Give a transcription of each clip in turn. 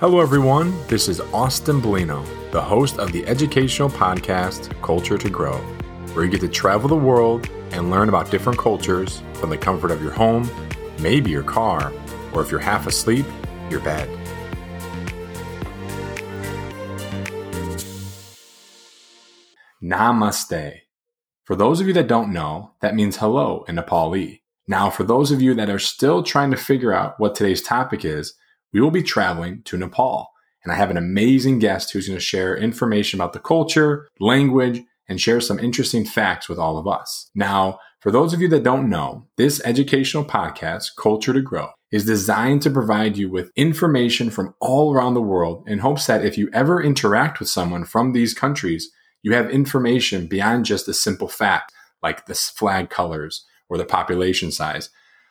Hello, everyone. This is Austin Bellino, the host of the educational podcast Culture to Grow, where you get to travel the world and learn about different cultures from the comfort of your home, maybe your car, or if you're half asleep, your bed. Namaste. For those of you that don't know, that means hello in Nepali. Now, for those of you that are still trying to figure out what today's topic is, we will be traveling to Nepal. And I have an amazing guest who's going to share information about the culture, language, and share some interesting facts with all of us. Now, for those of you that don't know, this educational podcast, Culture to Grow, is designed to provide you with information from all around the world in hopes that if you ever interact with someone from these countries, you have information beyond just a simple fact like the flag colors or the population size.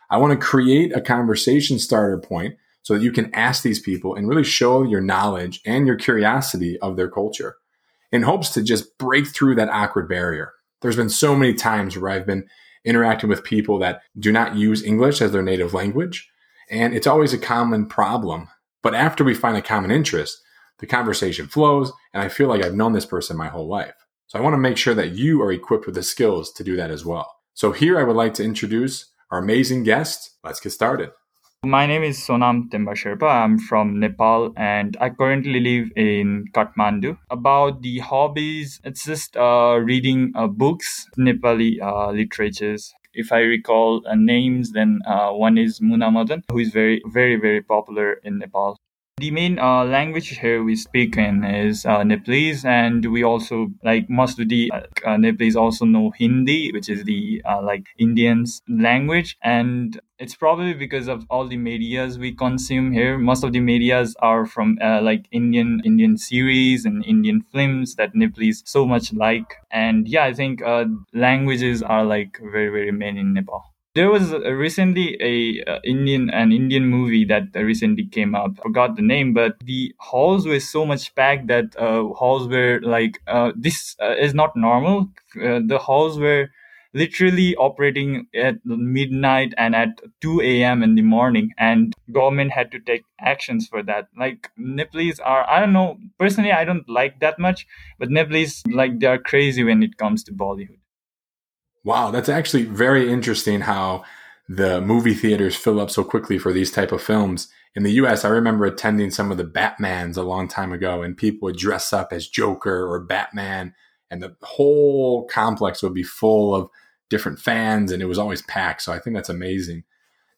I want to create a conversation starter point so that you can ask these people and really show your knowledge and your curiosity of their culture in hopes to just break through that awkward barrier. There's been so many times where I've been interacting with people that do not use English as their native language, and it's always a common problem. But after we find a common interest, the conversation flows, and I feel like I've known this person my whole life. So I want to make sure that you are equipped with the skills to do that as well. So here I would like to introduce our amazing guest. Let's get started. My name is Sonam Temba Sherpa. I'm from Nepal and I currently live in Kathmandu. About the hobbies, it's just uh, reading uh, books, Nepali uh, literatures. If I recall uh, names, then uh, one is Muna Madan, who is very, very, very popular in Nepal. The main uh, language here we speak in is uh, Nepalese, and we also like most of the uh, uh Nepalese also know Hindi, which is the uh, like Indians language, and it's probably because of all the medias we consume here. Most of the medias are from uh, like Indian Indian series and Indian films that Nepalese so much like, and yeah, I think languages are like very very main in Nepal. There was recently a uh, Indian an Indian movie that recently came up. Forgot the name, but the halls were so much packed that uh, halls were like uh, this uh, is not normal. Uh, the halls were literally operating at midnight and at 2 a.m. in the morning and government had to take actions for that like nepalese are i don't know personally i don't like that much but nepalese like they are crazy when it comes to bollywood Wow, that's actually very interesting how the movie theaters fill up so quickly for these type of films. In the US, I remember attending some of the Batmans a long time ago and people would dress up as Joker or Batman and the whole complex would be full of different fans and it was always packed. So I think that's amazing.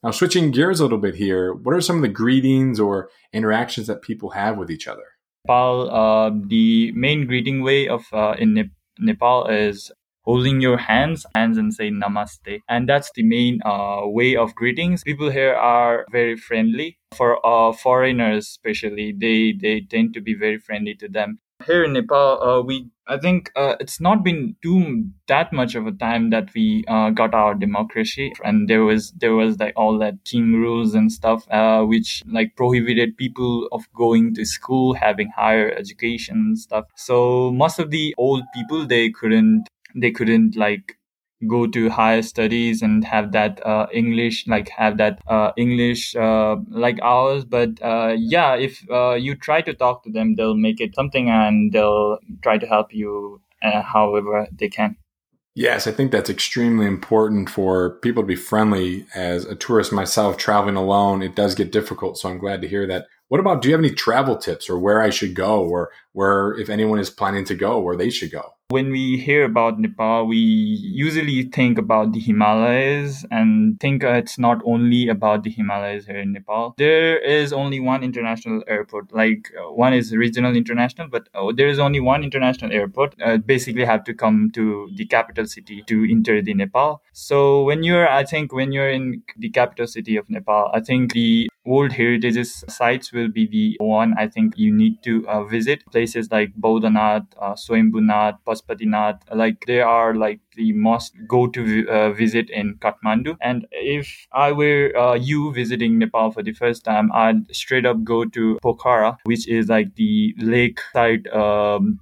Now, switching gears a little bit here, what are some of the greetings or interactions that people have with each other? Nepal, uh, the main greeting way of uh, in Nepal is holding your hands hands and say namaste. And that's the main uh, way of greetings. People here are very friendly. For uh, foreigners especially they they tend to be very friendly to them. Here in nepal uh, we i think uh, it's not been too that much of a time that we uh, got our democracy. And there was there was like all that king rules and stuff uh, which like prohibited people of going to school having higher education and stuff. So most of the old people they couldn't they couldn't like go to higher studies and have that uh, English, like have that uh, English uh, like ours. But uh, yeah, if uh, you try to talk to them, they'll make it something and they'll try to help you uh, however they can. Yes, I think that's extremely important for people to be friendly. As a tourist myself, traveling alone, it does get difficult. So I'm glad to hear that. What about, do you have any travel tips or where I should go or where, if anyone is planning to go, where they should go? When we hear about Nepal, we usually think about the Himalayas and think it's not only about the Himalayas here in Nepal. There is only one international airport, like uh, one is regional international, but uh, there is only one international airport. Uh, basically, have to come to the capital city to enter the Nepal. So when you're, I think, when you're in the capital city of Nepal, I think the World Heritage sites will be the one I think you need to uh, visit. Places like Bodhanath, uh, Swayambhunath, Pashupatinath, like they are like the must go to uh, visit in Kathmandu. And if I were uh, you visiting Nepal for the first time, I'd straight up go to Pokhara, which is like the lakeside. Um,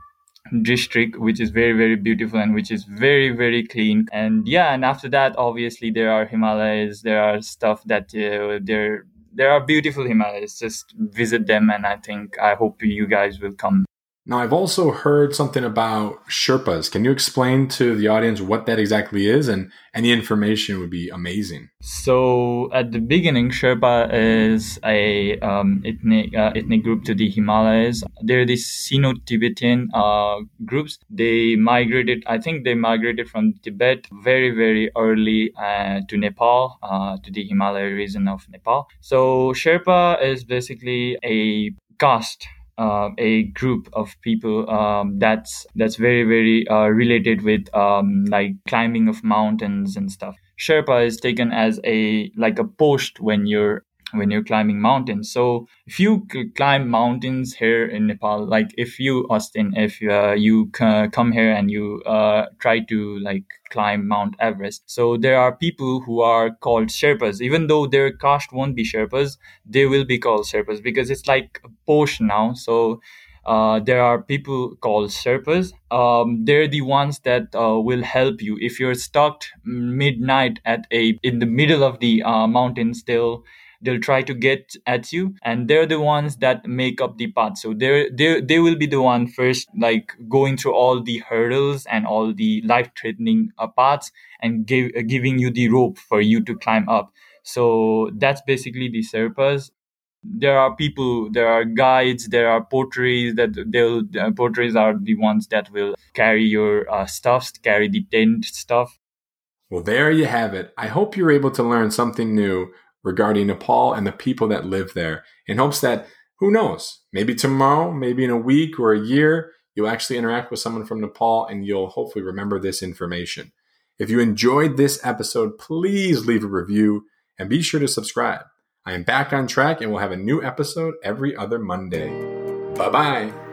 district which is very very beautiful and which is very very clean and yeah and after that obviously there are himalayas there are stuff that uh, there There are beautiful Himalayas. Just visit them, and I think I hope you guys will come. Now, I've also heard something about Sherpas. Can you explain to the audience what that exactly is? And any information would be amazing. So, at the beginning, Sherpa is a um, ethnic uh, ethnic group to the Himalayas. They're the Sino-Tibetan uh, groups. They migrated. I think they migrated from Tibet very very early uh, to Nepal, uh, to the Himalaya region of Nepal. So, Sherpa is basically a caste uh, a group of people um, that's that's very very uh, related with um, like climbing of mountains and stuff. Sherpa is taken as a like a post when you're when you're climbing mountains. So if you climb mountains here in Nepal, like if you Austin, if uh, you c- come here and you uh, try to like climb Mount Everest, so there are people who are called Sherpas. Even though their caste won't be Sherpas, they will be called Sherpas because it's like a post now. So. Uh, there are people called Sherpas. Um, they're the ones that uh, will help you if you're stuck midnight at a in the middle of the uh, mountains. They'll they'll try to get at you and they're the ones that make up the path. So they're, they they will be the one first like going through all the hurdles and all the life threatening uh, paths and give, uh, giving you the rope for you to climb up. So that's basically the Sherpas there are people there are guides there are porters that they'll uh, are the ones that will carry your uh, stuff carry the tent stuff. Well there you have it. I hope you're able to learn something new regarding Nepal and the people that live there in hopes that, who knows, maybe tomorrow, maybe in a week or a year, you'll actually interact with someone from Nepal and you'll hopefully remember this information. If you enjoyed this episode, please leave a review and be sure to subscribe. I am back on track and we'll have a new episode every other Monday. Bye bye.